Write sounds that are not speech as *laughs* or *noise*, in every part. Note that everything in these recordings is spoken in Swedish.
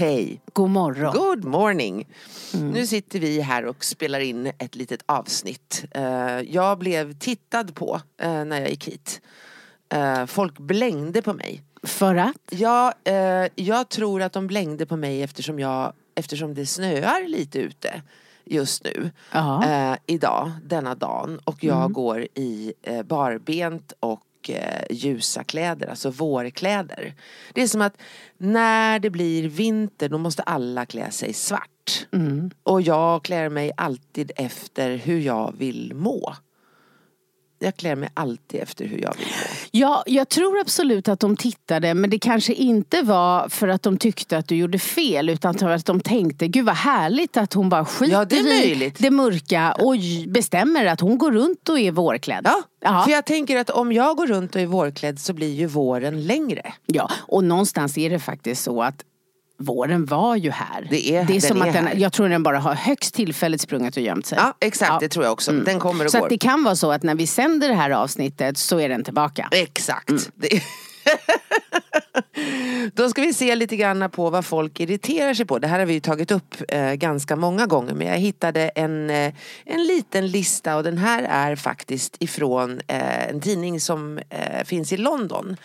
Hej, god morgon. Good morning. Mm. Nu sitter vi här och spelar in ett litet avsnitt. Eh, jag blev tittad på eh, när jag gick hit. Eh, folk blängde på mig. För att? Ja, jag tror att de blängde på mig eftersom, jag, eftersom det snöar lite ute just nu. Eh, idag, denna dagen. Och jag Mm. går i eh, barbent och eh, ljusa kläder, alltså vårkläder. Det är som att när det blir vinter då måste alla klä sig svart. Mm. Och jag klär mig alltid efter hur jag vill må. Jag klär mig alltid efter hur jag vill må. Ja, jag tror absolut att de tittade men det kanske inte var för att de tyckte att du gjorde fel utan för att de tänkte gud vad härligt att hon bara skiter Ja, det är i det mörka och bestämmer att hon går runt och är vårklädd. Ja, Ja. för jag tänker att om jag går runt och är vårklädd så blir ju våren längre. Ja, och någonstans är det faktiskt så att Våren var ju här. Det är- det är som är att den, här. jag tror den bara har högst tillfälligt sprungit och gömt sig. Ja, exakt, det tror jag också. Den kommer och Så går. att det kan vara så att när vi sänder det här avsnittet så är den tillbaka. Exakt. Mm. Det... *laughs* Då ska vi se lite grann på vad folk irriterar sig på. Det här har vi ju tagit upp eh, ganska många gånger. Men jag hittade en, eh, en liten lista och den här är faktiskt ifrån eh, en tidning som eh, finns i London.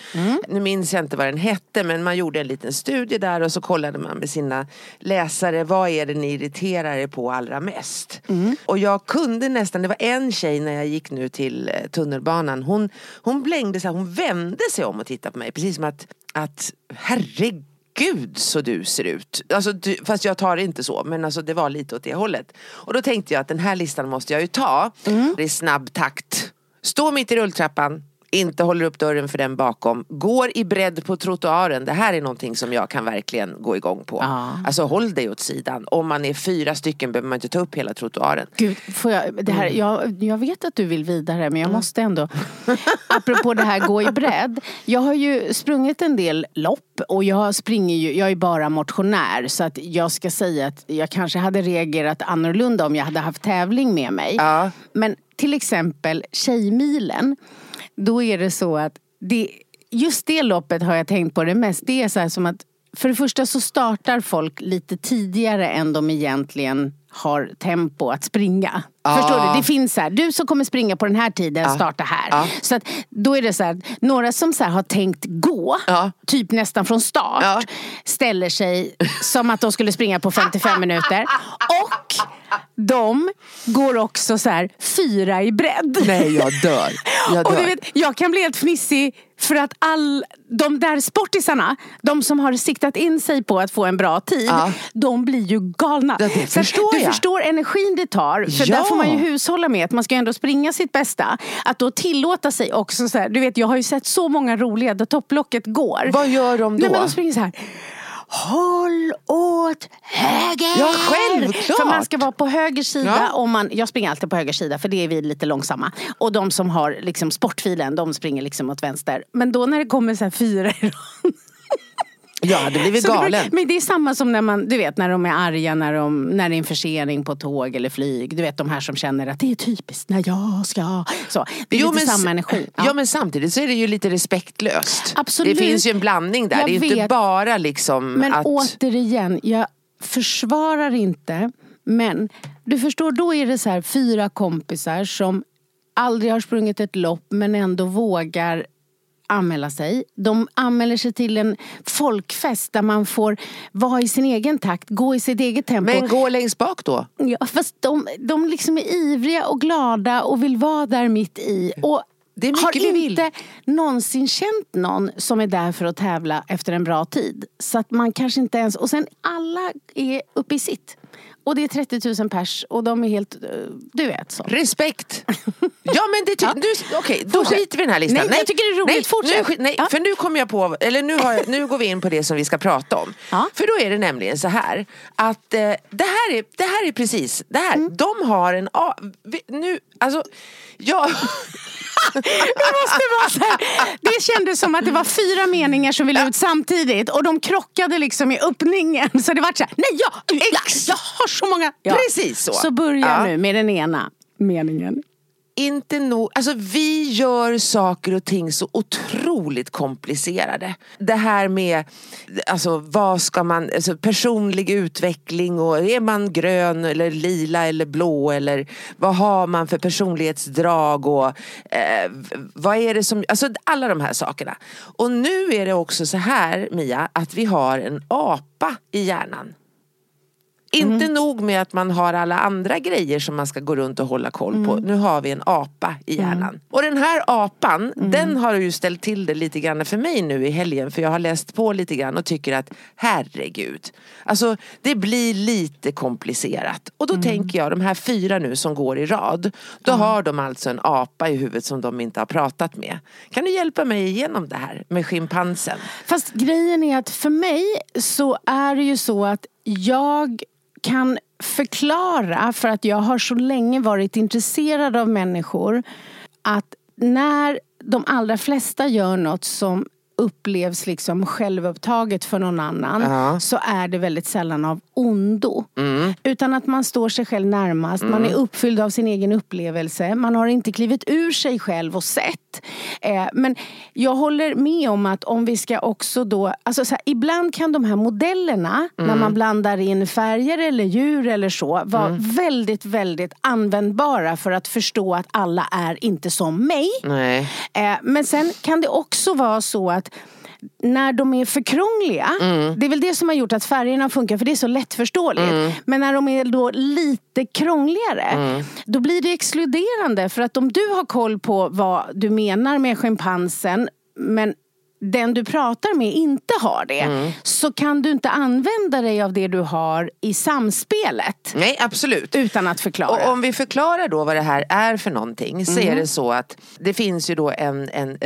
Nu minns jag inte vad den hette men man gjorde en liten studie där och så kollade man med sina läsare. Vad är det ni irriterar er på allra mest? Och jag kunde nästan, det var en tjej när jag gick nu till eh, tunnelbanan. Hon, hon blängde så här, hon vände sig om och tittade på mig. Precis som att, att herregud så du ser ut. Alltså, du, fast jag tar det inte så men alltså, det var lite åt det hållet. Och då tänkte jag att den här listan måste jag ju ta. Det är snabb takt. Stå mitt i rulltrappan. Inte håller upp dörren för den bakom. Går i bredd på trottoaren. Det här är någonting som jag kan verkligen gå igång på. Ja. Alltså håll dig åt sidan. Om man är fyra stycken behöver man inte ta upp hela trottoaren. Gud, får jag, det här, jag, jag vet att du vill vidare men Mm. jag måste ändå *laughs* Apropå det här gå i bredd Jag har ju sprungit en del lopp och jag springer ju, jag är bara motionär så att jag ska säga att jag kanske hade reagerat annorlunda om jag hade haft tävling med mig Ja. Men till exempel Tjejmilen Då är det så att det, just det loppet har jag tänkt på det mest Det är så här som att för det första så startar folk lite tidigare än de egentligen har tempo att springa. Förstår du? Det finns så här, du som kommer springa på den här tiden, starta här. Ja. Så att då är det så här, några som så här har tänkt gå, Ja. typ nästan från start, Ja. ställer sig som att de skulle springa på 55 minuter. Och de går också så här fyra i bredd. Nej, jag dör. Jag, *laughs* Och dör. du vet, jag kan bli helt fnissig för att all, de där sportisarna, de som har siktat in sig på att få en bra tid, Ja. de blir ju galna. Det att förstår du jag. förstår energin det tar, för Ja. där får man ju hushålla med att man ska ändå springa sitt bästa. Att då tillåta sig också så här, du vet jag har ju sett så många roliga där topplocket går. Vad gör de då? Nej, men de springer så här. Håll åt höger! Ja, självklart. För man ska vara på höger sida. Ja. Om man, jag springer alltid på höger sida för det är vi lite långsamma. Och de som har liksom sportfilen, de springer liksom åt vänster. Men då när det kommer så här fyra i rad. Jag hade blivit galen. Men det är samma som när man, du vet när de är arga när, de, när det är en försening på tåg eller flyg. Du vet de här som känner att det är typiskt när jag ska. Så, det är lite men, samma energi. Ja. men samtidigt så är det ju lite respektlöst. Absolut. Det finns ju en blandning där. Jag det är inte vet. bara liksom Men att... återigen, jag försvarar inte. Men du förstår, då är det så här fyra kompisar som aldrig har sprungit ett lopp men ändå vågar anmäla sig. De anmäler sig till en folkfest där man får vara i sin egen takt, gå i sitt eget tempo. Men gå längst bak då. Ja, fast de, de liksom är ivriga och glada och vill vara där mitt i. Och Det är mycket har vi vill. inte någonsin känt någon som är där för att tävla efter en bra tid. Så att man kanske inte ens... Och sen alla är uppe i sitt. Och det är 30 000 pers och de är helt... eh, Du vet så. Respekt. *laughs* Ja men det Ja. du, okej, då Fortsätt. skiter vi i den här listan. Nej, jag tycker det är roligt. Nej, Fortsätt. Nu, nej Ja. för nu kommer jag på, eller nu, har nu går vi in på det som vi ska prata om. Ja. För då är det nämligen så här att eh, det, här är, det här är precis, det här, Mm. de har en, nu, alltså, jag, *laughs* Det måste vara så här. Det kändes som att det var fyra meningar som ville ut samtidigt och de krockade liksom i öppningen. Så det var så här, nej jag, jag, jag har så många. Precis så. Så börja Ja. nu med den ena meningen inte nog, alltså vi gör saker och ting så otroligt komplicerade. Det här med, alltså vad ska man, alltså personlig utveckling och är man grön eller lila eller blå eller vad har man för personlighetsdrag och eh, vad är det som, alltså alla de här sakerna. Och nu är det också så här Mia, att vi har en apa i hjärnan. Inte nog med att man har alla andra grejer som man ska gå runt och hålla koll på. Nu har vi en apa i hjärnan. Och den här apan, den har ju ställt till det lite grann för mig nu i helgen. För jag har läst på lite grann och tycker att herregud. Alltså det blir lite komplicerat. Och då tänker jag, de här fyra nu som går i rad. Då har de alltså en apa i huvudet som de inte har pratat med. Kan du hjälpa mig igenom det här med schimpansen? Fast grejen är att för mig så är det ju så att jag kan förklara för att jag har så länge varit intresserad av människor att när de allra flesta gör något som upplevs liksom självupptaget för någon annan Ja. så är det väldigt sällan av ondo. Utan att man står sig själv närmast, man är uppfylld av sin egen upplevelse, man har inte klivit ur sig själv och sett. Eh, men jag håller med om att om vi ska också då, alltså så här, ibland kan de här modellerna när man blandar in färger eller djur eller så vara väldigt, väldigt användbara för att förstå att alla är inte som mig. Eh, men sen kan det också vara så att när de är för krångliga, det är väl det som har gjort att färgerna funkar för det är så lättförståeligt. Men när de är då lite krångligare, då blir det exkluderande. För att om du har koll på vad du menar med schimpansen, men den du pratar med inte har det, så kan du inte använda dig av det du har i samspelet. Nej, absolut. Utan att förklara. Och om vi förklarar då vad det här är för någonting så är det så att det finns ju då en, en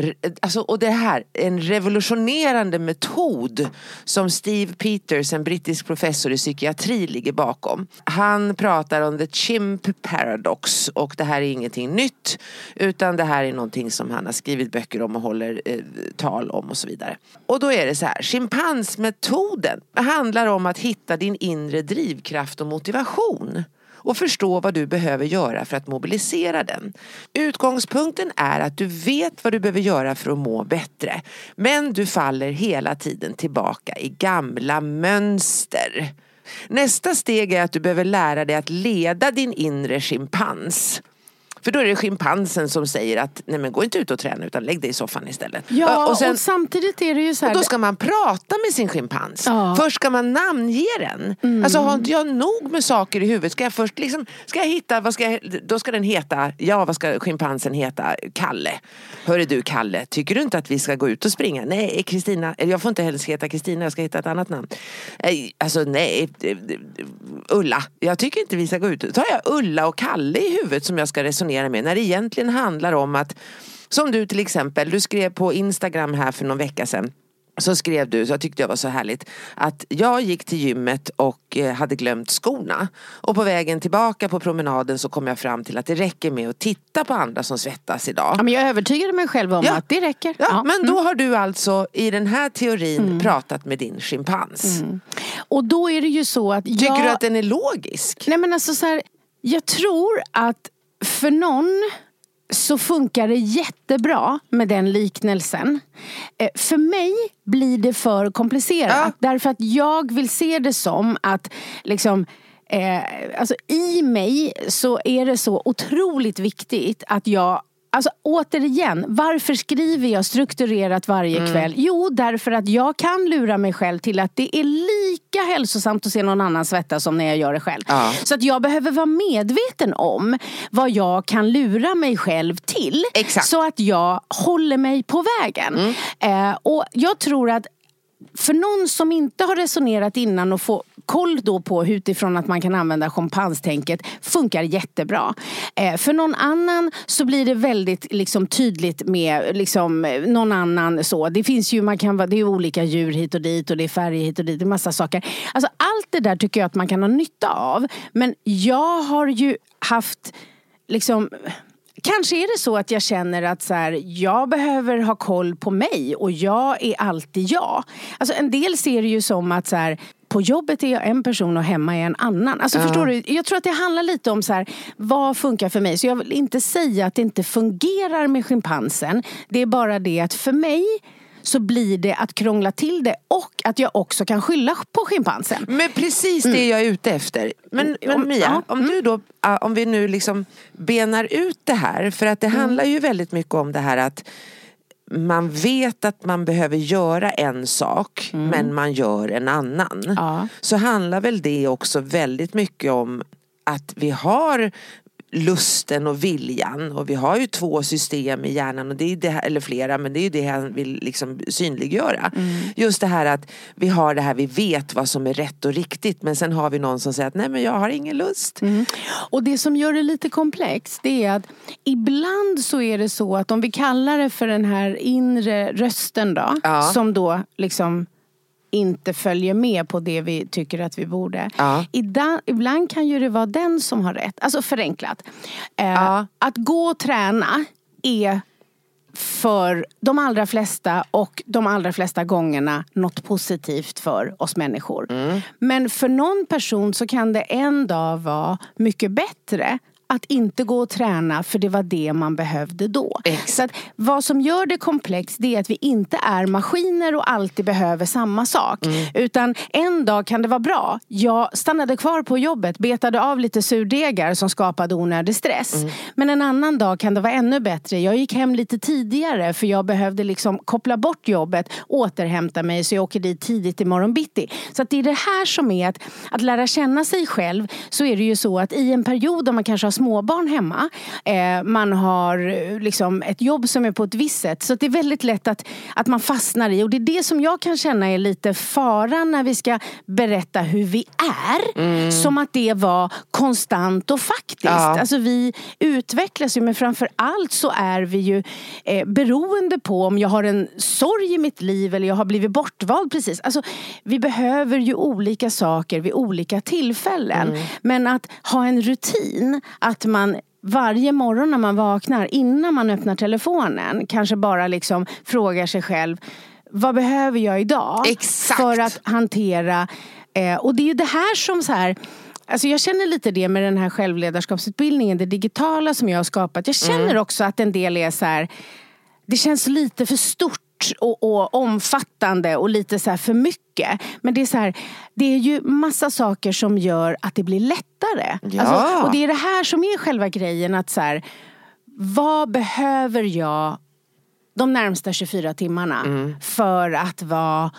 alltså, och det här, en revolutionerande metod som Steve Peters, en brittisk professor i psykiatri, ligger bakom. Han pratar om the chimp paradox och det här är ingenting nytt utan det här är någonting som han har skrivit böcker om och håller eh, tal om och så vidare. Och då är det så här, schimpansmetoden handlar om att hitta din inre drivkraft och motivation och förstå vad du behöver göra för att mobilisera den. Utgångspunkten är att du vet vad du behöver göra för att må bättre. Men du faller hela tiden tillbaka i gamla mönster. Nästa steg är att du behöver lära dig att leda din inre schimpans. För då är det schimpansen som säger att nej men gå inte ut och träna utan lägg dig i soffan istället. Ja, och, och, sen, samtidigt är det ju så här... och då ska man prata med sin schimpans. Ja. Först ska man namnge den. Mm. Alltså har inte jag nog med saker i huvudet? Ska jag först liksom, ska jag hitta, vad ska jag, då ska den heta, ja vad ska schimpansen heta? Kalle. Hörru du Kalle, tycker du inte att vi ska gå ut och springa? Nej Kristina, jag får inte helst heta Kristina, jag ska hitta ett annat namn. Alltså nej, eh, Ulla. Jag tycker inte vi ska gå ut. Då tar jag Ulla och Kalle i huvudet som jag ska resonera med när det egentligen handlar om att som du till exempel, du skrev på Instagram här för någon vecka sedan så skrev du, så jag tyckte jag var så härligt, att jag gick till gymmet och eh, hade glömt skorna. Och på vägen tillbaka på promenaden så kom jag fram till att det räcker med att titta på andra som svettas idag. Ja, men jag övertygade mig själv om Ja. att det räcker. Ja, Ja. men Mm. då har du alltså i den här teorin pratat med din schimpans. Och då är det ju så att Tycker jag... du att den är logisk? Nej men alltså så här, jag tror att för någon så funkar det jättebra med den liknelsen. Eh, För mig blir det för komplicerat. Därför att jag vill se det som att liksom Eh, alltså I mig så är det så otroligt viktigt att jag Alltså återigen, varför skriver jag strukturerat varje Mm. kväll? Jo, därför att jag kan lura mig själv till att det är lika hälsosamt att se någon annan svettas som när jag gör det själv. Ja. Så att jag behöver vara medveten om vad jag kan lura mig själv till. Exakt. Så att jag håller mig på vägen. Eh, och jag tror att för någon som inte har resonerat innan och få koll då på utifrån att man kan använda schimpanstänket funkar jättebra. Eh, för någon annan så blir det väldigt liksom, tydligt med liksom, någon annan så. Det finns ju, man kan, det är olika djur hit och dit och det är färger hit och dit. Det är massa saker. Alltså, allt det där tycker jag att man kan ha nytta av. Men jag har ju haft liksom Kanske är det så att jag känner att så här, jag behöver ha koll på mig och jag är alltid jag. Alltså en del ser det ju som att så här, på jobbet är jag en person och hemma är jag en annan. Alltså förstår du? Jag tror att det handlar lite om så här, vad funkar för mig? Så jag vill inte säga att det inte fungerar med schimpansen. Det är bara det att för mig så blir det att krångla till det och att jag också kan skylla på schimpansen. Men precis det jag är ute efter. Men, men Om- Mia, ja, om du då, ah, om vi nu liksom benar ut det här. För att det handlar ju väldigt mycket om det här att man vet att man behöver göra en sak men man gör en annan. Ja. Så handlar väl det också väldigt mycket om att vi har lusten och viljan och vi har ju två system i hjärnan och det är det här, eller flera men det är ju det han vill liksom synliggöra. Just det här att vi har det här, vi vet vad som är rätt och riktigt men sen har vi någon som säger att nej men jag har ingen lust. Och det som gör det lite komplext det är att ibland så är det så att om vi kallar det för den här inre rösten då. Ja. Som då liksom inte följer med på det vi tycker att vi borde. Ja. Ida- Ibland kan ju det vara den som har rätt. Alltså förenklat. Eh, Ja. Att gå och träna är för de allra flesta och de allra flesta gångerna något positivt för oss människor. Men för någon person så kan det en dag vara mycket bättre att inte gå och träna för det var det man behövde då. Exakt. Så att vad som gör det komplext det är att vi inte är maskiner och alltid behöver samma sak. Utan en dag kan det vara bra. Jag stannade kvar på jobbet, betade av lite surdegar som skapade onödig stress. Men en annan dag kan det vara ännu bättre. Jag gick hem lite tidigare för jag behövde liksom koppla bort jobbet, återhämta mig så jag åker dit tidigt imorgon bitti. Så att det är det här som är att, att lära känna sig själv så är det ju så att i en period då man kanske har småbarn hemma, eh, man har eh, liksom ett jobb som är på ett visst sätt. Så det är väldigt lätt att, att man fastnar i och det är det som jag kan känna är lite faran när vi ska berätta hur vi är. Som att det var konstant och faktiskt. Ja. Alltså vi utvecklas ju men framför allt så är vi ju eh, beroende på om jag har en sorg i mitt liv eller jag har blivit bortvald precis. Alltså, vi behöver ju olika saker vid olika tillfällen. Men att ha en rutin, att man varje morgon när man vaknar innan man öppnar telefonen kanske bara liksom frågar sig själv vad behöver jag idag Exakt. för att hantera eh, och det är ju det här som så här Alltså jag känner lite det med den här självledarskapsutbildningen, det digitala som jag har skapat. Jag känner också att en del är så här, det känns lite för stort och, och omfattande och lite så här för mycket. Men det är så här, det är ju massa saker som gör att det blir lättare. Ja. Alltså, och det är det här som är själva grejen att så här, vad behöver jag de närmsta 24 timmarna för att vara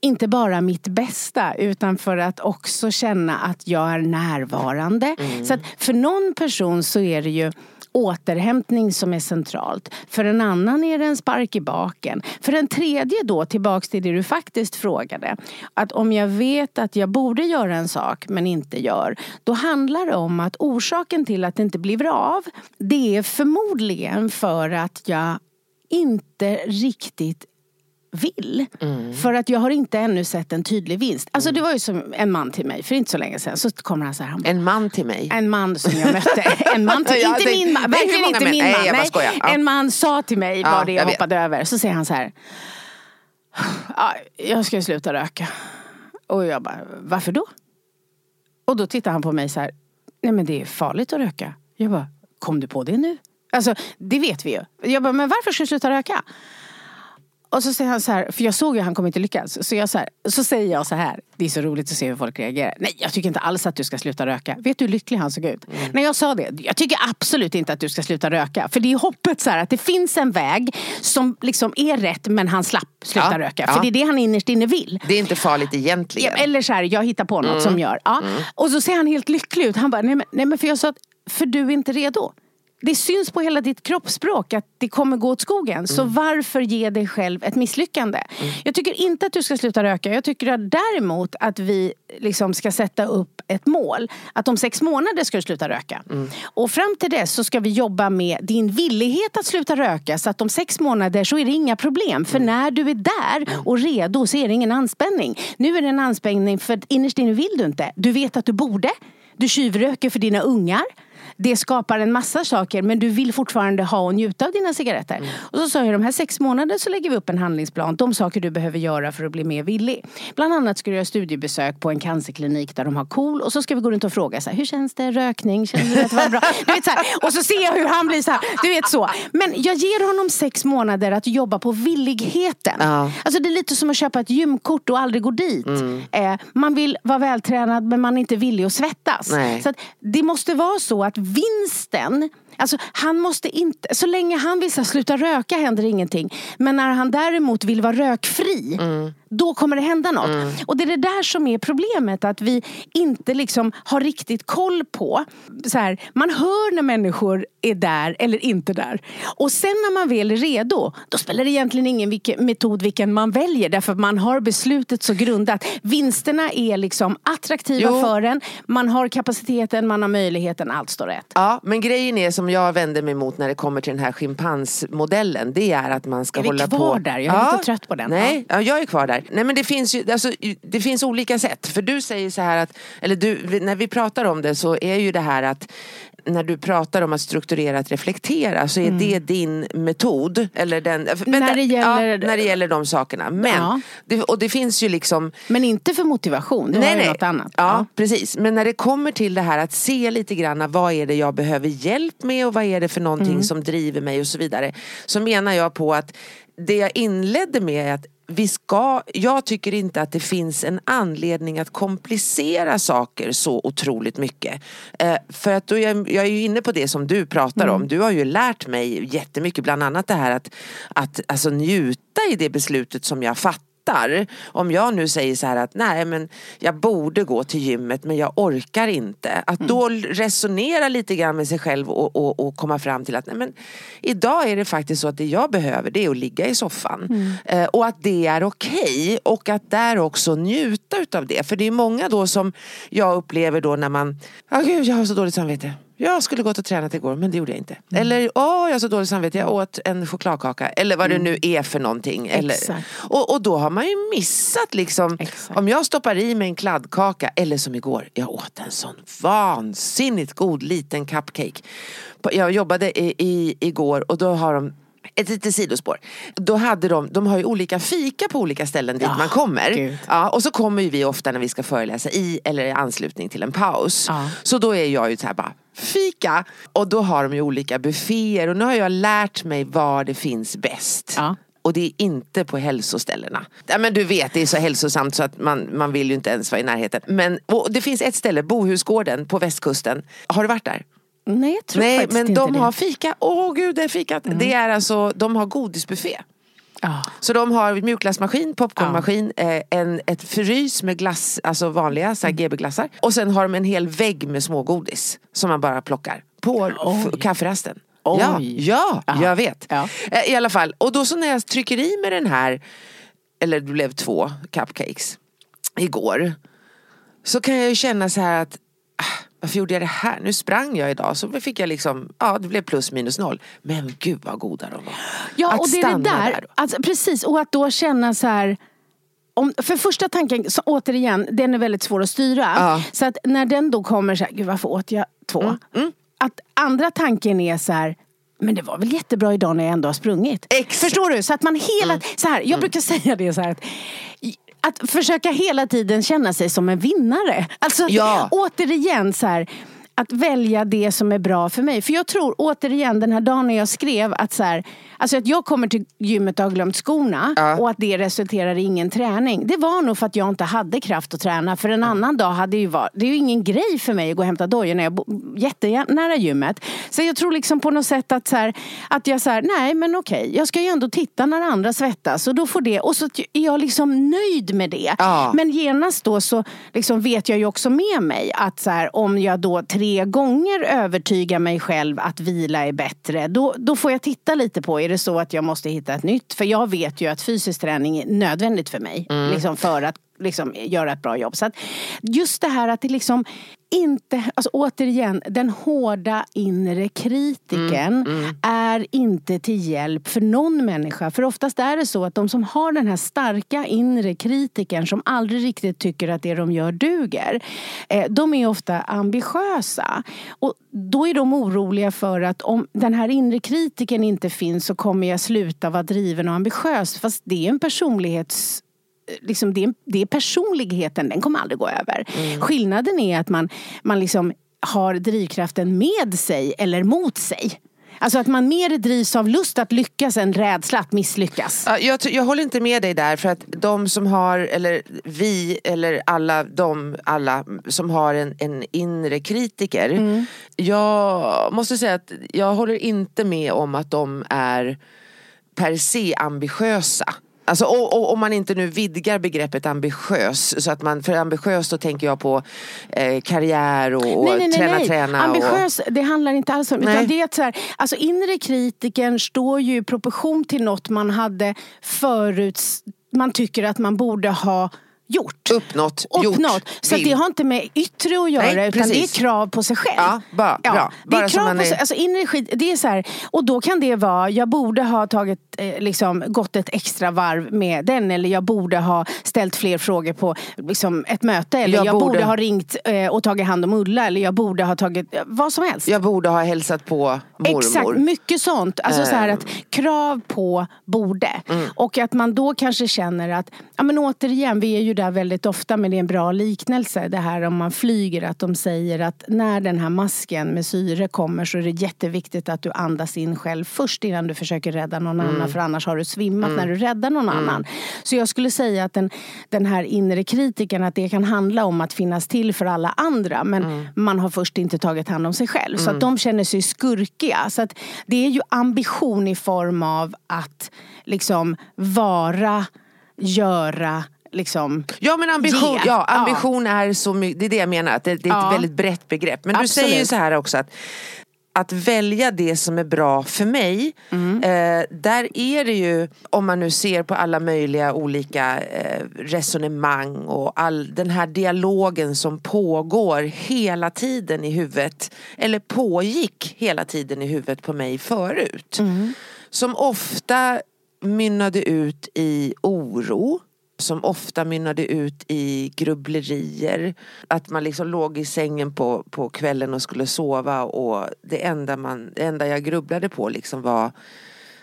inte bara mitt bästa utan för att också känna att jag är närvarande. Så att för någon person så är det ju återhämtning som är centralt. För en annan är det en spark i baken. För en tredje då, tillbaks till det du faktiskt frågade. Att om jag vet att jag borde göra en sak men inte gör. Då handlar det om att orsaken till att det inte blir av. Det är förmodligen för att jag inte riktigt vill. För att jag har inte ännu sett en tydlig vinst. Alltså det var ju som en man till mig för inte så länge sedan. Så kommer han så här. Han bara, En man till mig. en man som jag mötte. *laughs* En man till, inte det- min man, verkligen inte min Nej, man. bara skojar. Ja. En man sa till mig Ja, vad det jag, jag vet. hoppade över. Så säger han så här. "Ja, Jag ska sluta röka. Och jag bara, varför då? Och då tittar han på mig så här. Nej men det är farligt att röka. Jag bara, kom du på det nu? Alltså det vet vi ju. Jag bara, men varför ska du sluta röka? Och så säger han så här, för jag såg ju att han kommer inte lyckas. Så, jag så, här, så säger jag så här, det är så roligt att se hur folk reagerar. Nej, jag tycker inte alls att du ska sluta röka. Vet du hur lycklig han såg ut? När jag sa det, jag tycker absolut inte att du ska sluta röka. För det är hoppet så här, att det finns en väg som liksom är rätt men han slapp sluta Ja, röka. ja. För det är det han innerst inne vill. Det är inte farligt egentligen. Ja, eller så här, jag hittar på något Mm. som gör. Ja. Och så ser han helt lycklig ut. Han bara, nej men, nej men för jag sa att, för du är inte redo. Det syns på hela ditt kroppsspråk att det kommer gå åt skogen. Så Mm. varför ge dig själv ett misslyckande? Jag tycker inte att du ska sluta röka. Jag tycker att däremot att vi liksom ska sätta upp ett mål. Att om sex månader ska du sluta röka. Mm. Och fram till dess så ska vi jobba med din villighet att sluta röka. Så att om sex månader så är det inga problem. Mm. För när du är där och redo så är det ingen anspänning. Nu är det en anspänning för innerst inne vill du inte. Du vet att du borde. Du tjuvröker för dina ungar. Det skapar en massa saker men du vill fortfarande ha och njuta av dina cigaretter. Mm. Och så sa jag de här sex månader så lägger vi upp en handlingsplan. De saker du behöver göra för att bli mer villig. Bland annat ska du göra studiebesök på en cancerklinik där de har KOL. Och så ska vi gå runt och fråga så här, hur känns det? Rökning? Känner du att det var bra? Du vet, så här. Och så ser jag hur han blir så här. Du vet så. Men jag ger honom sex månader att jobba på villigheten. Ja. Alltså det är lite som att köpa ett gymkort och aldrig gå dit. Mm. Eh, man vill vara vältränad men man är inte villig att svettas. Nej. Så att det måste vara så att vinsten Alltså han måste inte, så länge han vill så här, sluta röka händer ingenting. Men när han däremot vill vara rökfri, mm då kommer det hända något. Och det är det där som är problemet, att vi inte liksom har riktigt koll på. Så här, man hör när människor är där eller inte där. Och sen när man väl är redo, då spelar det egentligen ingen vilken metod vilken man väljer. Därför att man har beslutet så grundat. Vinsterna är liksom attraktiva Jo. för en. Man har kapaciteten, man har möjligheten, allt står rätt. Ja, men grejen är som jag vänder mig mot när det kommer till den här schimpansmodellen. Det är att man ska Är vi hålla kvar på... där? Jag är lite trött på den. Nej, ja, jag är kvar där. Nej men det finns ju, alltså, det finns olika sätt. För du säger så här att, eller du, när vi pratar om det så är ju det här att när du pratar om att strukturerat reflektera så är det din metod. Eller den, vänta, Mm. När det gäller- ja, när det gäller de sakerna. Men, Ja. det, och det finns ju liksom Men inte för motivation, det var ju något annat. Ja, precis. Men när det kommer till det här att se lite grann vad är det jag behöver hjälp med och vad är det för någonting Mm. som driver mig och så vidare. Så menar jag på att det jag inledde med är att vi ska, jag tycker inte att det finns en anledning att komplicera saker så otroligt mycket. Eh, för att då jag, jag är ju inne på det som du pratar Mm. om. Du har ju lärt mig jättemycket, bland annat det här att, att alltså, njuta i det beslutet som jag fattar fattar. Om jag nu säger så här att nej men jag borde gå till gymmet men jag orkar inte. Att då resonera lite grann med sig själv och, och, och komma fram till att nej men idag är det faktiskt så att det jag behöver det är att ligga i soffan. Eh, och att det är okej och att där också njuta utav det. För det är många då som jag upplever då när man, ja gud jag har så dåligt samvete. Jag skulle gått och tränat igår men det gjorde jag inte. Eller åh jag har så dåligt samvete jag åt en chokladkaka. Eller vad det nu är för någonting. Eller, Exakt. och, och då har man ju missat liksom. Exakt. Om jag stoppar i mig en kladdkaka. Eller som igår. Jag åt en sån vansinnigt god liten cupcake. Jag jobbade i, i, igår och då har de ett litet sidospår. Då hade de, de har ju olika fika på olika ställen dit Ja, man kommer. gud. Ja, och så kommer ju vi ofta när vi ska föreläsa i eller i anslutning till en paus. Ja. Så då är jag ju så här bara fika. Och då har de ju olika bufféer och nu har jag lärt mig var det finns bäst. Ja. Och det är inte på hälsoställena. Ja, men du vet, det är så hälsosamt så att man, man vill ju inte ens vara i närheten. Men det finns ett ställe, Bohusgården på västkusten. Har du varit där? Nej, jag tror Nej, faktiskt men inte de det. har fika. Åh gud, det är fikat. Det är alltså, de har godisbuffé. Så de har mjukglassmaskin, popcornmaskin, eh, en, ett frys med glass, alltså vanliga så här Mm. GB-glassar. Och sen har de en hel vägg med smågodis som man bara plockar på kafferasten. Oj. Ja, ja, Ja. jag vet. Ja. Eh, I alla fall, och då så när jag trycker i med den här, eller det blev två cupcakes igår. Så kan jag ju känna så här att ah, varför gjorde jag det här? Nu sprang jag idag så fick jag liksom, ja det blev plus minus noll. Men gud vad goda de var. Ja, Att och det är det där. där. Alltså, precis, och att då känna så här om, för första tanken, så, återigen, den är väldigt svår att styra. Ja. Mm, Så att när den då kommer så här, gud varför åt jag två? Att andra tanken är så här, men det var väl jättebra idag när jag ändå har sprungit. Exakt. Förstår du? Så att man hela, Mm. så här, jag brukar säga det så här att att försöka hela tiden känna sig som en vinnare. Alltså Ja. återigen så här, att välja det som är bra för mig. För jag tror återigen den här dagen när jag skrev att så här, alltså att jag kommer till gymmet och har glömt skorna och att det resulterar i ingen träning. Det var nog för att jag inte hade kraft att träna. För en annan dag hade ju varit, det är ju ingen grej för mig att gå och hämta dojor när jag bor jättenära gymmet. Så jag tror liksom på något sätt att så här, att jag så här, nej men okej, jag ska ju ändå titta när andra svettas och då får det, och så är jag liksom nöjd med det. Ja. Men genast då så liksom vet jag ju också med mig att så här, om jag då tre gånger övertygar mig själv att vila är bättre, då, då får jag titta lite på, är det så att jag måste hitta ett nytt? För jag vet ju att fysisk träning är nödvändigt för mig, liksom för att liksom, göra ett bra jobb. Så att just det här att det liksom inte, alltså återigen, den hårda inre kritiken är inte till hjälp för någon människa. För oftast är det så att de som har den här starka inre kritiken som aldrig riktigt tycker att det de gör duger. Eh, de är ofta ambitiösa. Och då är de oroliga för att om den här inre kritiken inte finns så kommer jag sluta vara driven och ambitiös. Fast det är en personlighets liksom det, är, det är personligheten, den kommer aldrig gå över. Skillnaden är att man, man liksom har drivkraften med sig eller mot sig. Alltså att man mer drivs av lust att lyckas än rädsla att misslyckas. Ja, jag, jag håller inte med dig där för att de som har, eller vi, eller alla de alla som har en, en inre kritiker. Mm. Jag måste säga att jag håller inte med om att de är per se ambitiösa. Alltså, och, och, om man inte nu vidgar begreppet ambitiös, så att man, för ambitiös då tänker jag på eh, karriär och, och träna, träna. Ambitiös, det handlar inte alls om Nej. utan det är så här, alltså inre kritiken står ju i proportion till något man hade förut, man tycker att man borde ha gjort. Uppnått, gjort, Uppnått. Så att vill. det har inte med yttre att göra Nej, utan det är krav på sig själv. Ja, bra, bra. Det är så krav på är- sig, alltså inre skit, det är så här, och då kan det vara, jag borde ha tagit, eh, liksom, gått ett extra varv med den eller jag borde ha ställt fler frågor på liksom, ett möte eller Jag jag, borde... borde- ha ringt eh, och tagit hand om Ulla eller jag borde ha tagit, vad som helst. Jag borde ha hälsat på mormor. Exakt, mycket sånt. Alltså så här Ehm. att krav på borde. Mm. Och att man då kanske känner att, ja men återigen, vi är ju där väldigt ofta men det är en bra liknelse. Det här om man flyger, att de säger att när den här masken med syre kommer så är det jätteviktigt att du andas in själv först innan du försöker rädda någon Mm. annan. För annars har du svimmat när du räddar någon annan. Så jag skulle säga att den, den här inre kritiken, att det kan handla om att finnas till för alla andra. Men Mm. man har först inte tagit hand om sig själv. Så att de känner sig skurkiga. Så att det är ju ambition i form av att liksom vara, göra, liksom Ja men ambition, ge. ja, ambition är så mycket, det är det jag menar, att det, det är ett Ja. väldigt brett begrepp. Men du Absolut. säger ju så här också att att välja det som är bra för mig, eh, där är det ju, om man nu ser på alla möjliga olika eh, resonemang och all den här dialogen som pågår hela tiden i huvudet, eller pågick hela tiden i huvudet på mig förut. Som ofta mynnade ut i oro som ofta mynnade ut i grubblerier. Att man liksom låg i sängen på, på kvällen och skulle sova och det enda, man, det enda jag grubblade på liksom var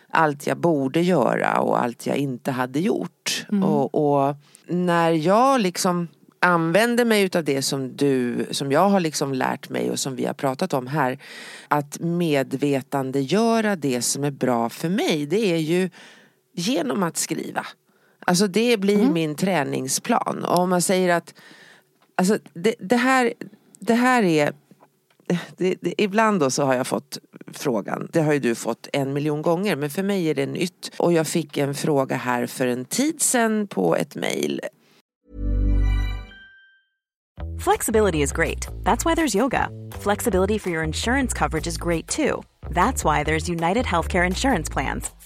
allt jag borde göra och allt jag inte hade gjort. Och, och när jag liksom använder mig utav det som du, som jag har liksom lärt mig och som vi har pratat om här. Att medvetandegöra det som är bra för mig. Det är ju genom att skriva. Alltså det blir min träningsplan. Och om man säger att alltså det, det, här, det här är det, det, ibland då så har jag fått frågan, det har ju du fått en miljon gånger, men för mig är det nytt. Och jag fick en fråga här för en tid sedan på ett mejl. Flexibility is great. That's why there's yoga. Flexibility for your insurance coverage is great too. That's why there's United Healthcare Insurance Plans.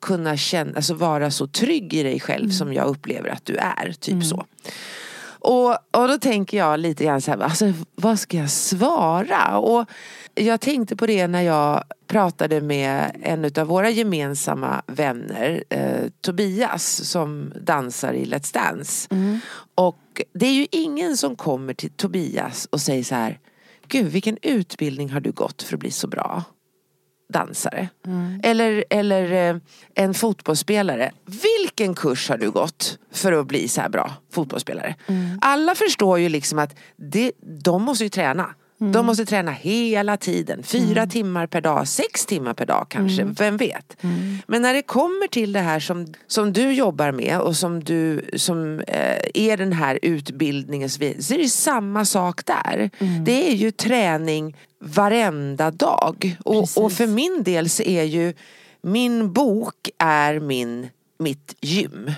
kunna känna, alltså vara så trygg i dig själv som jag upplever att du är. Typ så. Och, och då tänker jag lite grann så här, alltså, vad ska jag svara? Och jag tänkte på det när jag pratade med en av våra gemensamma vänner, eh, Tobias, som dansar i Let's Dance. Och det är ju ingen som kommer till Tobias och säger så här, gud vilken utbildning har du gått för att bli så bra? Dansare. Eller, eller eh, en fotbollsspelare. Vilken kurs har du gått för att bli så här bra fotbollsspelare? Alla förstår ju liksom att det, de måste ju träna. De måste träna hela tiden. Fyra timmar per dag, sex timmar per dag kanske. Vem vet? Men när det kommer till det här som, som du jobbar med och som, du, som eh, är den här utbildningen så vidare, så är det samma sak där. Det är ju träning varenda dag. Och, och för min del så är ju min bok är min, mitt gym.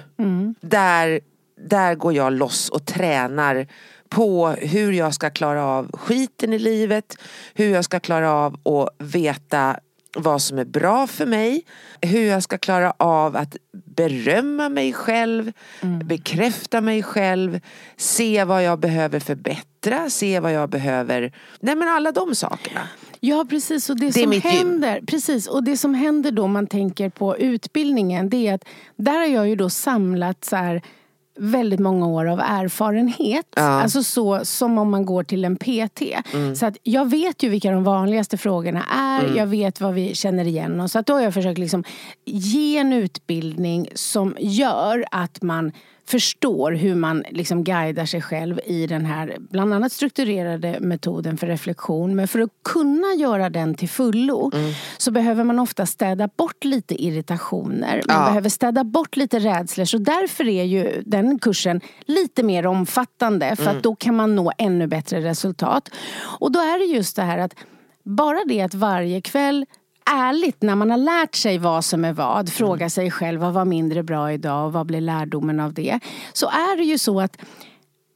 Där, där går jag loss och tränar på hur jag ska klara av skiten i livet, hur jag ska klara av att veta vad som är bra för mig, hur jag ska klara av att berömma mig själv, bekräfta mig själv, se vad jag behöver förbättra, se vad jag behöver, nej men alla de sakerna. Ja precis och det, Det som mitt gym. händer Precis och det som händer då man tänker på utbildningen det är att där har jag ju då samlat så här väldigt många år av erfarenhet. Alltså så som om man går till en PT. Så att jag vet ju vilka de vanligaste frågorna är. Jag vet vad vi känner igen oss. Så att då har jag försökt liksom ge en utbildning som gör att man förstår hur man liksom guidar sig själv i den här bland annat strukturerade metoden för reflektion. Men för att kunna göra den till fullo så behöver man ofta städa bort lite irritationer. Man Ja. behöver städa bort lite rädslor. Så därför är ju den kursen lite mer omfattande. För att då kan man nå ännu bättre resultat. Och då är det just det här att bara det att varje kväll ärligt när man har lärt sig vad som är vad, fråga sig själv vad var mindre bra idag och vad blir lärdomen av det. Så är det ju så att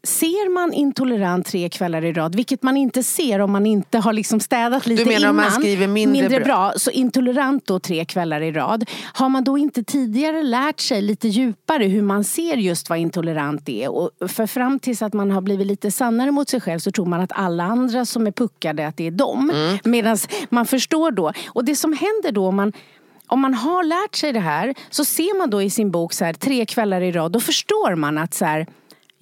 ser man intolerant tre kvällar i rad, vilket man inte ser om man inte har liksom städat lite Du menar innan. om man skriver mindre bra? bra? Så intolerant då tre kvällar i rad. Har man då inte tidigare lärt sig lite djupare hur man ser just vad intolerant är och för fram tills att man har blivit lite sannare mot sig själv så tror man att alla andra som är puckade att det är dem. Mm. Medan man förstår då. Och det som händer då om man om man har lärt sig det här så ser man då i sin bok så här, tre kvällar i rad, då förstår man att så här,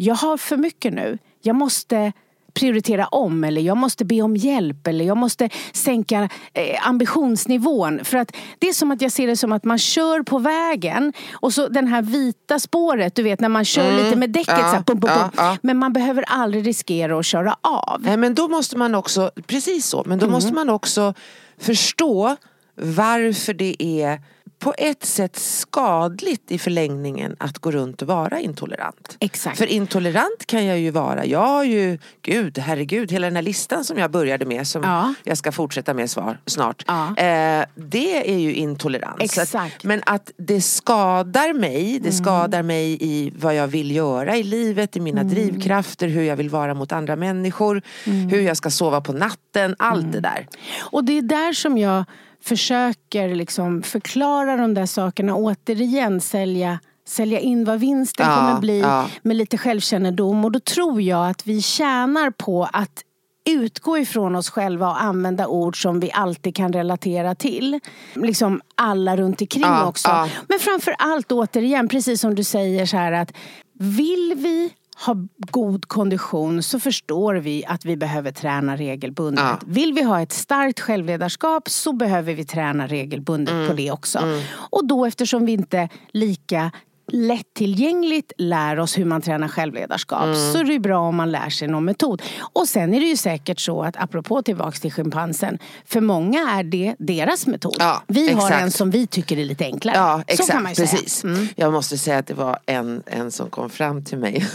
jag har för mycket nu. Jag måste prioritera om eller jag måste be om hjälp eller jag måste sänka eh, ambitionsnivån. För att det är som att jag ser det som att man kör på vägen och så den här vita spåret, du vet när man kör Mm. lite med däcket Ja, så här, pum, pum, ja, pum. ja. Men man behöver aldrig riskera att köra av. Nej men då måste man också, precis så, men då Mm. måste man också förstå varför det är på ett sätt skadligt i förlängningen att gå runt och vara intolerant. Exakt. För intolerant kan jag ju vara. Jag har ju, gud, herregud, hela den här listan som jag började med som Ja. jag ska fortsätta med svar, snart. Ja. Eh, det är ju intolerans. Så Att, Exakt. men att det skadar mig, det skadar mig i vad jag vill göra i livet, i mina drivkrafter, hur jag vill vara mot andra människor, hur jag ska sova på natten, allt det där. Och det är där som jag försöker liksom förklara de där sakerna återigen, sälja sälja in vad vinsten Ja, kommer bli ja. med lite självkännedom. Och då tror jag att vi tjänar på att utgå ifrån oss själva och använda ord som vi alltid kan relatera till. Liksom alla runt omkring Ja, också. ja. Men framför allt återigen, precis som du säger så här att vill vi ha god kondition så förstår vi att vi behöver träna regelbundet. Ja. Vill vi ha ett starkt självledarskap så behöver vi träna regelbundet Mm. på det också. Och då eftersom vi inte lika lättillgängligt lär oss hur man tränar självledarskap Mm. så är det bra om man lär sig någon metod. Och sen är det ju säkert så att apropå tillbaks till schimpansen för många är det deras metod. Ja, vi har exakt. en som vi tycker är lite enklare. Ja, exakt. så kan man ju precis. säga. Mm. Jag måste säga att det var en, en som kom fram till mig.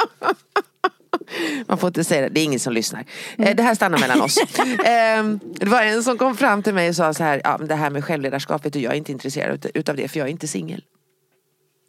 *laughs* Man får inte säga det, det är ingen som lyssnar. Mm. Det här stannar mellan oss. *laughs* Ehm, Det var en som kom fram till mig och sa så här, ja, det här med självledarskap, vet du, jag är inte intresserad ut- utav det för jag är inte singel.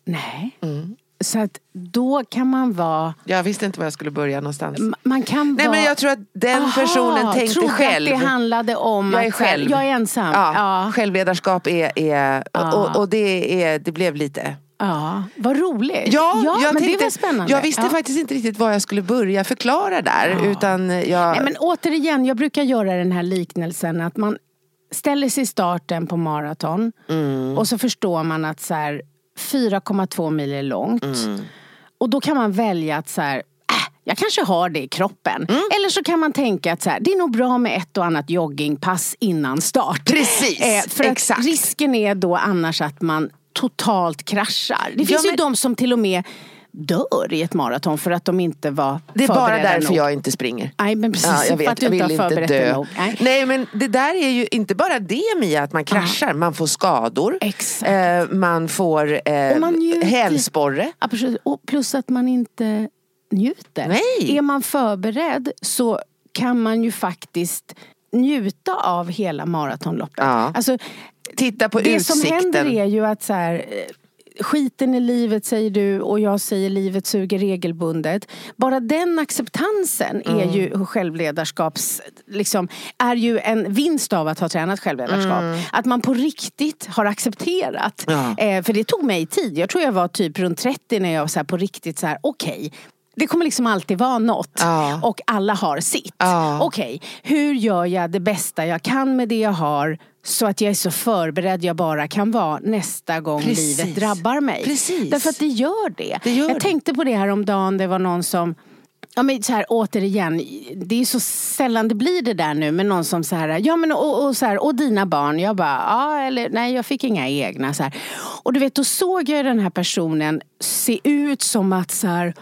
Nej. Mm. Så att då kan man vara... Jag visste inte var jag skulle börja någonstans. Man kan Nej vara... men jag tror att den Aha, personen tänkte själv. att det handlade om jag är själv. jag är ensam. Ja, Ja. Självledarskap är, är Ja. och, och det, är, det blev lite Ja, vad roligt. Ja, ja jag men tänkte, det var spännande. Jag visste ja. faktiskt inte riktigt vad jag skulle börja förklara där. Ja. Utan jag... Nej, men återigen, jag brukar göra den här liknelsen att man ställer sig i starten på maraton Mm. och så förstår man att så här, 4,2 mil är långt. Mm. Och då kan man välja att så här, äh, jag kanske har det i kroppen. Mm. Eller så kan man tänka att så här, det är nog bra med ett och annat joggingpass innan start. Precis, Eh, för exakt. att risken är då annars att man totalt kraschar. Det finns men- ju de som till och med dör i ett maraton för att de inte var det är bara förberedda därför nog. jag inte springer. Nej men precis, Ja, jag vet, för att du jag inte vill har inte förberett dö. dig nog. Nej. Nej men det där är ju inte bara det Mia, att man kraschar. Man får skador. Exakt. Eh, man får eh, man hälsporre. Ja. Och plus att man inte njuter. Nej. Är man förberedd så kan man ju faktiskt njuta av hela maratonloppet. Ja. Alltså, Titta på det utsikten. som händer är ju att så här, eh, skiten i livet säger du och jag säger livet suger regelbundet. Bara den acceptansen är Mm. ju självledarskaps, liksom, är ju en vinst av att ha tränat självledarskap. Att man på riktigt har accepterat. Mm. Ja. Eh, för det tog mig tid. Jag tror jag var typ runt 30 när jag så på riktigt så här, okej. Det kommer liksom alltid vara något. Ja. Och alla har sitt. Ja. Okej, hur gör jag det bästa jag kan med det jag har så att jag är så förberedd jag bara kan vara nästa gång Precis. livet drabbar mig. Precis. Därför att det gör det. Det gör jag det. tänkte på det här om dagen det var någon som Ja men så här återigen, det är så sällan det blir det där nu med någon som så här, ja men och, och så här, och dina barn? Jag bara, ja eller nej jag fick inga egna så här. Och du vet då såg jag den här personen se ut som att så här,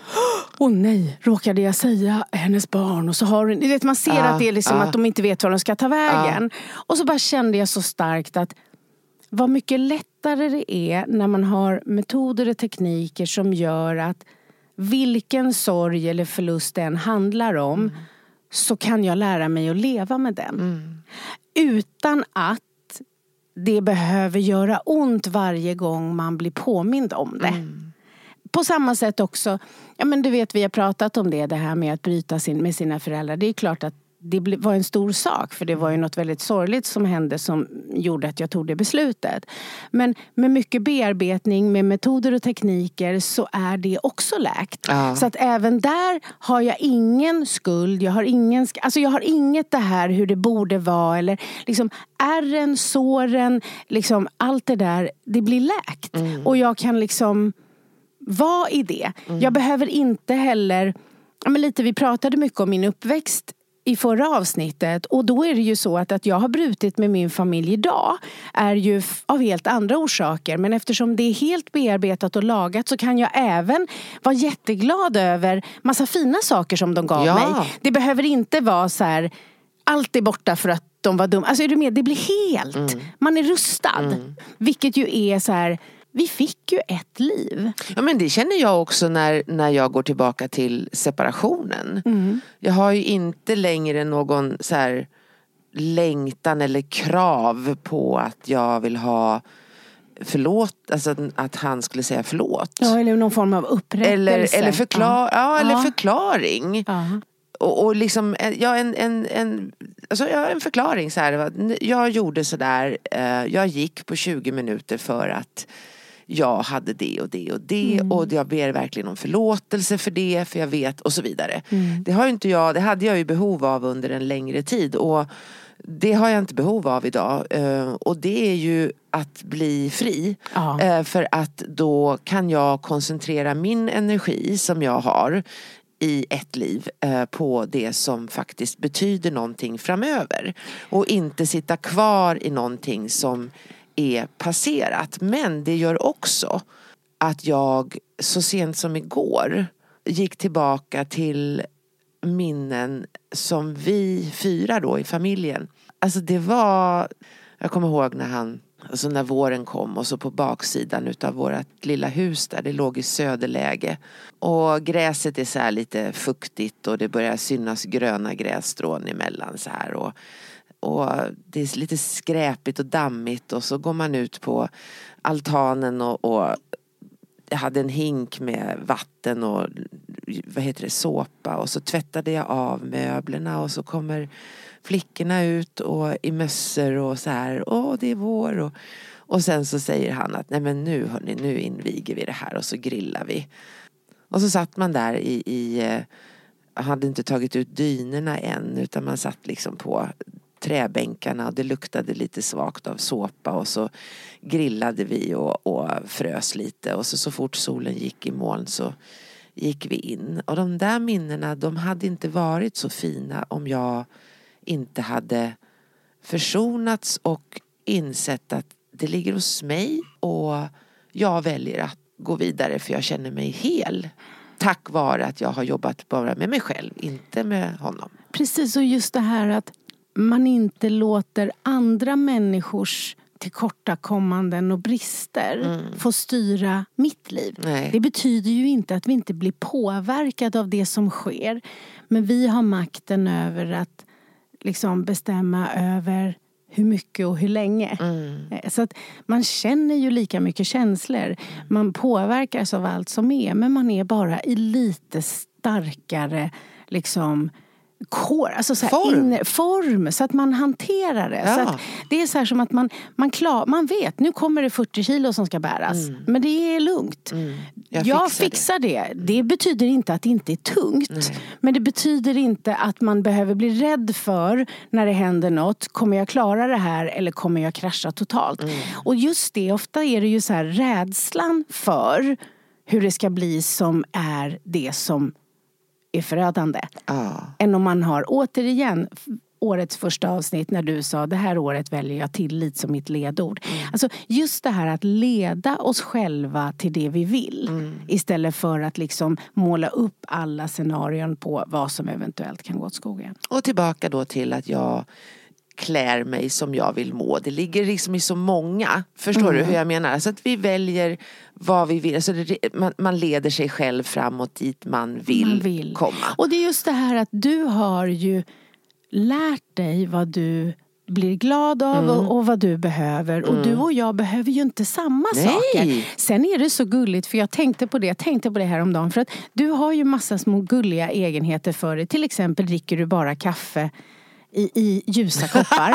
åh nej, råkade jag säga hennes barn? Och så har du, vet man ser Ja, att det är liksom ja. att de inte vet var de ska ta vägen. Och så bara kände jag så starkt att vad mycket lättare det är när man har metoder och tekniker som gör att vilken sorg eller förlust det än handlar om så kan jag lära mig att leva med den. Utan att det behöver göra ont varje gång man blir påmind om det. på samma sätt också, ja men du vet vi har pratat om det, det här med att bryta sin, med sina föräldrar. Det är klart att det var en stor sak för det var ju något väldigt sorgligt som hände som gjorde att jag tog det beslutet. Men med mycket bearbetning med metoder och tekniker så är det också läkt. Ja. Så att även där har jag ingen skuld, jag har, ingen, alltså jag har inget det här hur det borde vara eller liksom ärren, såren, liksom allt det där, det blir läkt. Och jag kan liksom vara i det. Jag behöver inte heller men lite, vi pratade mycket om min uppväxt i förra avsnittet och då är det ju så att, att jag har brutit med min familj idag är ju av helt andra orsaker men eftersom det är helt bearbetat och lagat så kan jag även vara jätteglad över massa fina saker som de gav Ja. mig. Det behöver inte vara så här allt är borta för att de var dumma. Alltså är du med? Det blir helt. Man är rustad. Vilket ju är så här, vi fick ju ett liv. Ja men det känner jag också när, när jag går tillbaka till separationen. Jag har ju inte längre någon så här längtan eller krav på att jag vill ha förlåt, alltså att- han skulle säga förlåt. Ja, eller någon form av upprättelse. Eller, eller, förklar, ja. eller Ja. förklaring. Ja. Och, och liksom, eh, ja, en, en, en, alltså, ja, en förklaring så här. Jag gjorde sådär, eh, jag gick på 20 minuter för att jag hade det och det och det och jag ber verkligen om förlåtelse för det för jag vet och så vidare. Det har inte jag, det hade jag ju behov av under en längre tid och det har jag inte behov av idag. Eh, och det är ju att bli fri. Ja. Eh, för att då kan jag koncentrera min energi som jag har i ett liv eh, på det som faktiskt betyder någonting framöver. Och inte sitta kvar i någonting som är passerat. Men det gör också att jag så sent som igår gick tillbaka till minnen som vi fyra då i familjen. Alltså det var, jag kommer ihåg när han, alltså när våren kom och så på baksidan utav vårt lilla hus där, det låg i söderläge. Och gräset är så här lite fuktigt och det börjar synas gröna grässtrån emellan så här. Och, och det är lite skräpigt och dammigt och så går man ut på altanen och, och jag hade en hink med vatten och vad heter det, såpa och så tvättade jag av möblerna och så kommer flickorna ut och i mössor och så här, åh det är vår och, och sen så säger han att nej men nu hörni, nu inviger vi det här och så grillar vi. Och så satt man där i, i eh, hade inte tagit ut dynorna än utan man satt liksom på träbänkarna och det luktade lite svagt av såpa och så grillade vi och, och frös lite och så, så fort solen gick i moln så gick vi in. Och de där minnena de hade inte varit så fina om jag inte hade försonats och insett att det ligger hos mig och jag väljer att gå vidare för jag känner mig hel. Tack vare att jag har jobbat bara med mig själv, inte med honom. Precis, och just det här att man inte låter andra människors tillkortakommanden och brister få styra mitt liv. Nej. Det betyder ju inte att vi inte blir påverkade av det som sker. Men vi har makten över att liksom bestämma över hur mycket och hur länge. Eh, Så att man känner ju lika mycket känslor. Man påverkas av allt som är men man är bara i lite starkare liksom kår, alltså så Form. inre- form så att man hanterar det. Så Ja. att det är så här som att man, man, klar, man vet, nu kommer det 40 kilo som ska bäras. Men det är lugnt. Mm. Jag Jag, fixar det. fixar det. det. betyder inte att det inte är tungt. Men det betyder inte att man behöver bli rädd för när det händer något. Kommer jag klara det här eller kommer jag krascha totalt? Mm. Och just det, ofta är det ju så här rädslan för hur det ska bli som är det som är förödande. Ja. Än om man har, återigen, årets första avsnitt när du sa det här året väljer jag tillit som mitt ledord. Alltså just det här att leda oss själva till det vi vill. Istället för att liksom måla upp alla scenarion på vad som eventuellt kan gå åt skogen. Och tillbaka då till att jag klär mig som jag vill må. Det ligger liksom i så många. Förstår du hur jag menar? Alltså att vi väljer vad vi vill. Alltså det, man, man leder sig själv framåt dit man vill, Man vill. komma. Och det är just det här att du har ju lärt dig vad du blir glad av Mm. och, och vad du behöver. Och du och jag behöver ju inte samma Nej. saker. Sen är det så gulligt, för jag tänkte på det, jag tänkte på det här om dagen. För att du har ju massa små gulliga egenheter för dig. Till exempel dricker du bara kaffe i, i ljusa koppar.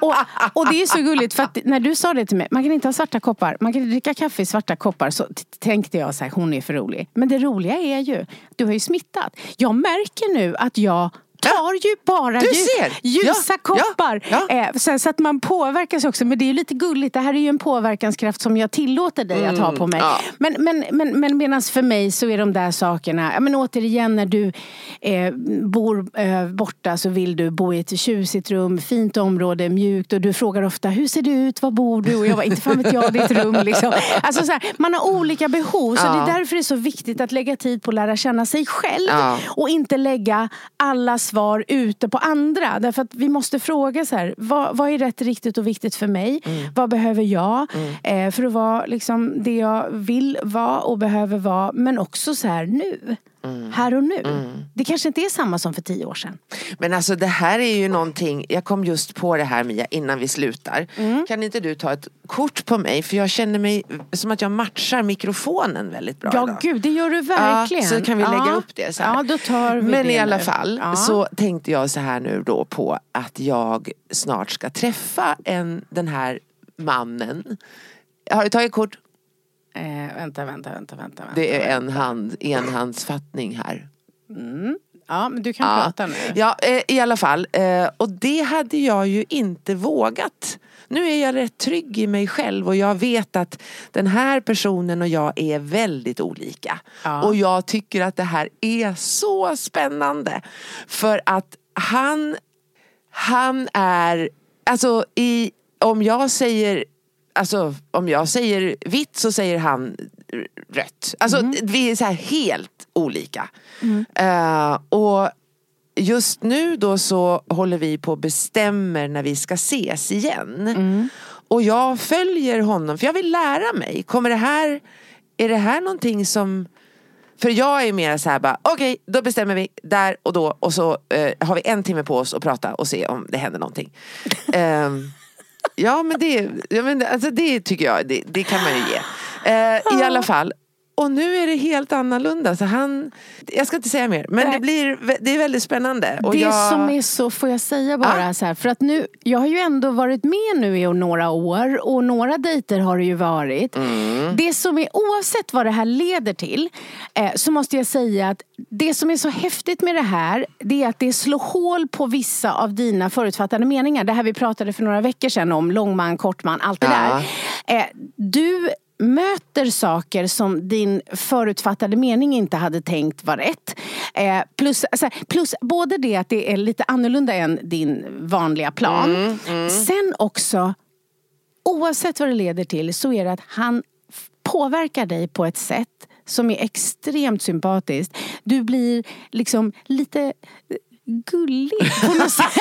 och, och det är så gulligt för att när du sa det till mig, man kan inte ha svarta koppar, man kan inte dricka kaffe i svarta koppar. Så tänkte jag så här, hon är för rolig. Men det roliga är ju, du har ju smittat. Jag märker nu att jag tar ju bara Du lju- ser. ljusa Ja, koppar. ja, Eh, så, att man påverkas också. Men det är ju lite gulligt. Det här är ju en påverkanskraft som jag tillåter dig att ha på mig. ja. Men, men, men, men medan för mig så är de där sakerna, ja, men återigen när du eh, bor eh, borta så vill du bo i ett tjusigt rum, fint område, mjukt och du frågar ofta hur ser det ut, var bor du? Och jag bara, inte fan vet jag, ett rum liksom. *laughs* Alltså så här, man har olika behov så Ja. det är därför det är så viktigt att lägga tid på att lära känna sig själv Ja. och inte lägga alla svar ute på andra. Därför att vi måste fråga så här, vad, vad är rätt, riktigt och viktigt för mig? Mm. Vad behöver jag eh, för att vara liksom, det jag vill vara och behöver vara. Men också så här nu. Mm. Här och nu. Det kanske inte är samma som för tio år sedan. Men alltså det här är ju någonting, jag kom just på det här Mia innan vi slutar. Mm. Kan inte du ta ett kort på mig? För jag känner mig som att jag matchar mikrofonen väldigt bra Ja idag. gud, det gör du verkligen. Ja, så kan vi lägga Ja. upp det så här. Ja, då tar vi Men det i alla nu. fall Ja. så tänkte jag så här nu då på att jag snart ska träffa en, den här mannen. Har du tagit kort? Eh, vänta, vänta, vänta, vänta. Det är en hand, enhandsfattning här. Ja, men du kan Ja. prata nu. Ja, eh, i alla fall. Eh, och det hade jag ju inte vågat. Nu är jag rätt trygg i mig själv och jag vet att den här personen och jag är väldigt olika. Ja. Och jag tycker att det här är så spännande. För att han, han är, alltså i, om jag säger Alltså om jag säger vitt så säger han rött. Alltså vi är så här helt olika. Eh, och just nu då så håller vi på och bestämmer när vi ska ses igen. Och jag följer honom för jag vill lära mig. Kommer det här, är det här någonting som för jag är mer så här bara, okej då bestämmer vi där och då och så eh, har vi en timme på oss att prata och se om det händer någonting. *laughs* Ehm, ja men det, ja, men, alltså, det tycker jag, det, det kan man ju ge. Eh, I alla fall. Och nu är det helt annorlunda. Så han, jag ska inte säga mer, men Nej. det, blir, det är väldigt spännande. Och det jag, som är så, får jag säga bara Ja. så här, för att nu, jag har ju ändå varit med nu i några år och några dejter har det ju varit. Mm. Det som är, oavsett vad det här leder till, eh, så måste jag säga att det som är så häftigt med det här, det är att det slår hål på vissa av dina förutfattade meningar. Det här vi pratade för några veckor sedan om, långman, kortman, allt det Ja. där. Eh, du möter saker som din förutfattade mening inte hade tänkt var rätt. Eh, plus, alltså, plus både det att det är lite annorlunda än din vanliga plan. Sen också, oavsett vad det leder till, så är det att han påverkar dig på ett sätt som är extremt sympatiskt. Du blir liksom lite gullig på något sätt. *laughs*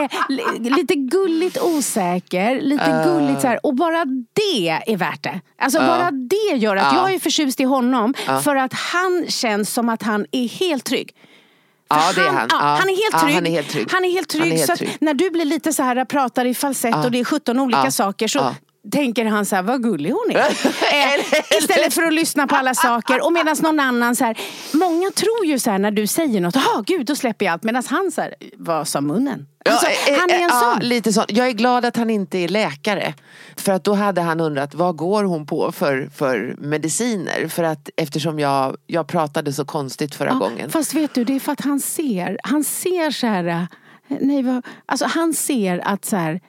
Eh, li- lite gulligt osäker, lite gulligt så här. Och bara det är värt det. Alltså bara det gör att jag är förtjust i honom för att han känns som att han är helt trygg. Ja, det är han. Ja, han är helt Ja, han är helt trygg. Han är helt trygg. Han så när du blir lite så här pratar i falsett och det är 17 olika saker så. Tänker han så här, vad gullig hon är. *laughs* eh, istället för att lyssna på alla saker. Och medan någon annan så här, många tror ju så här när du säger något, ja gud då släpper jag allt. Medan han så här, vad sa munnen? Alltså, Ja, eh, han är en eh, ja, sån. lite sån. Jag är glad att han inte är läkare. För att då hade han undrat vad går hon på för, för mediciner? För att eftersom jag, jag pratade så konstigt förra Ja, gången. Fast vet du, det är för att han ser, han ser så här, nej, vad, alltså han ser att så här,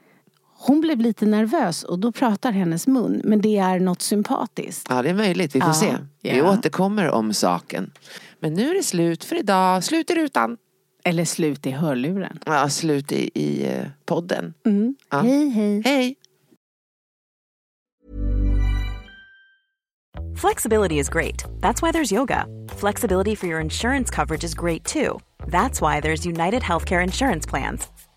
hon blev lite nervös och då pratar hennes mun. Men det är något sympatiskt. Ja det är möjligt, vi får Ja, se. Vi ja. återkommer om saken. Men nu är det slut för idag. Slut i rutan. Eller slut i hörluren. Ja, slut i, i eh, podden. Mm. Ja. Hej hej. Hej! Flexibility is great. That's why there's yoga. Flexibility for your insurance coverage is great too. That's why there's United Healthcare Insurance Plans.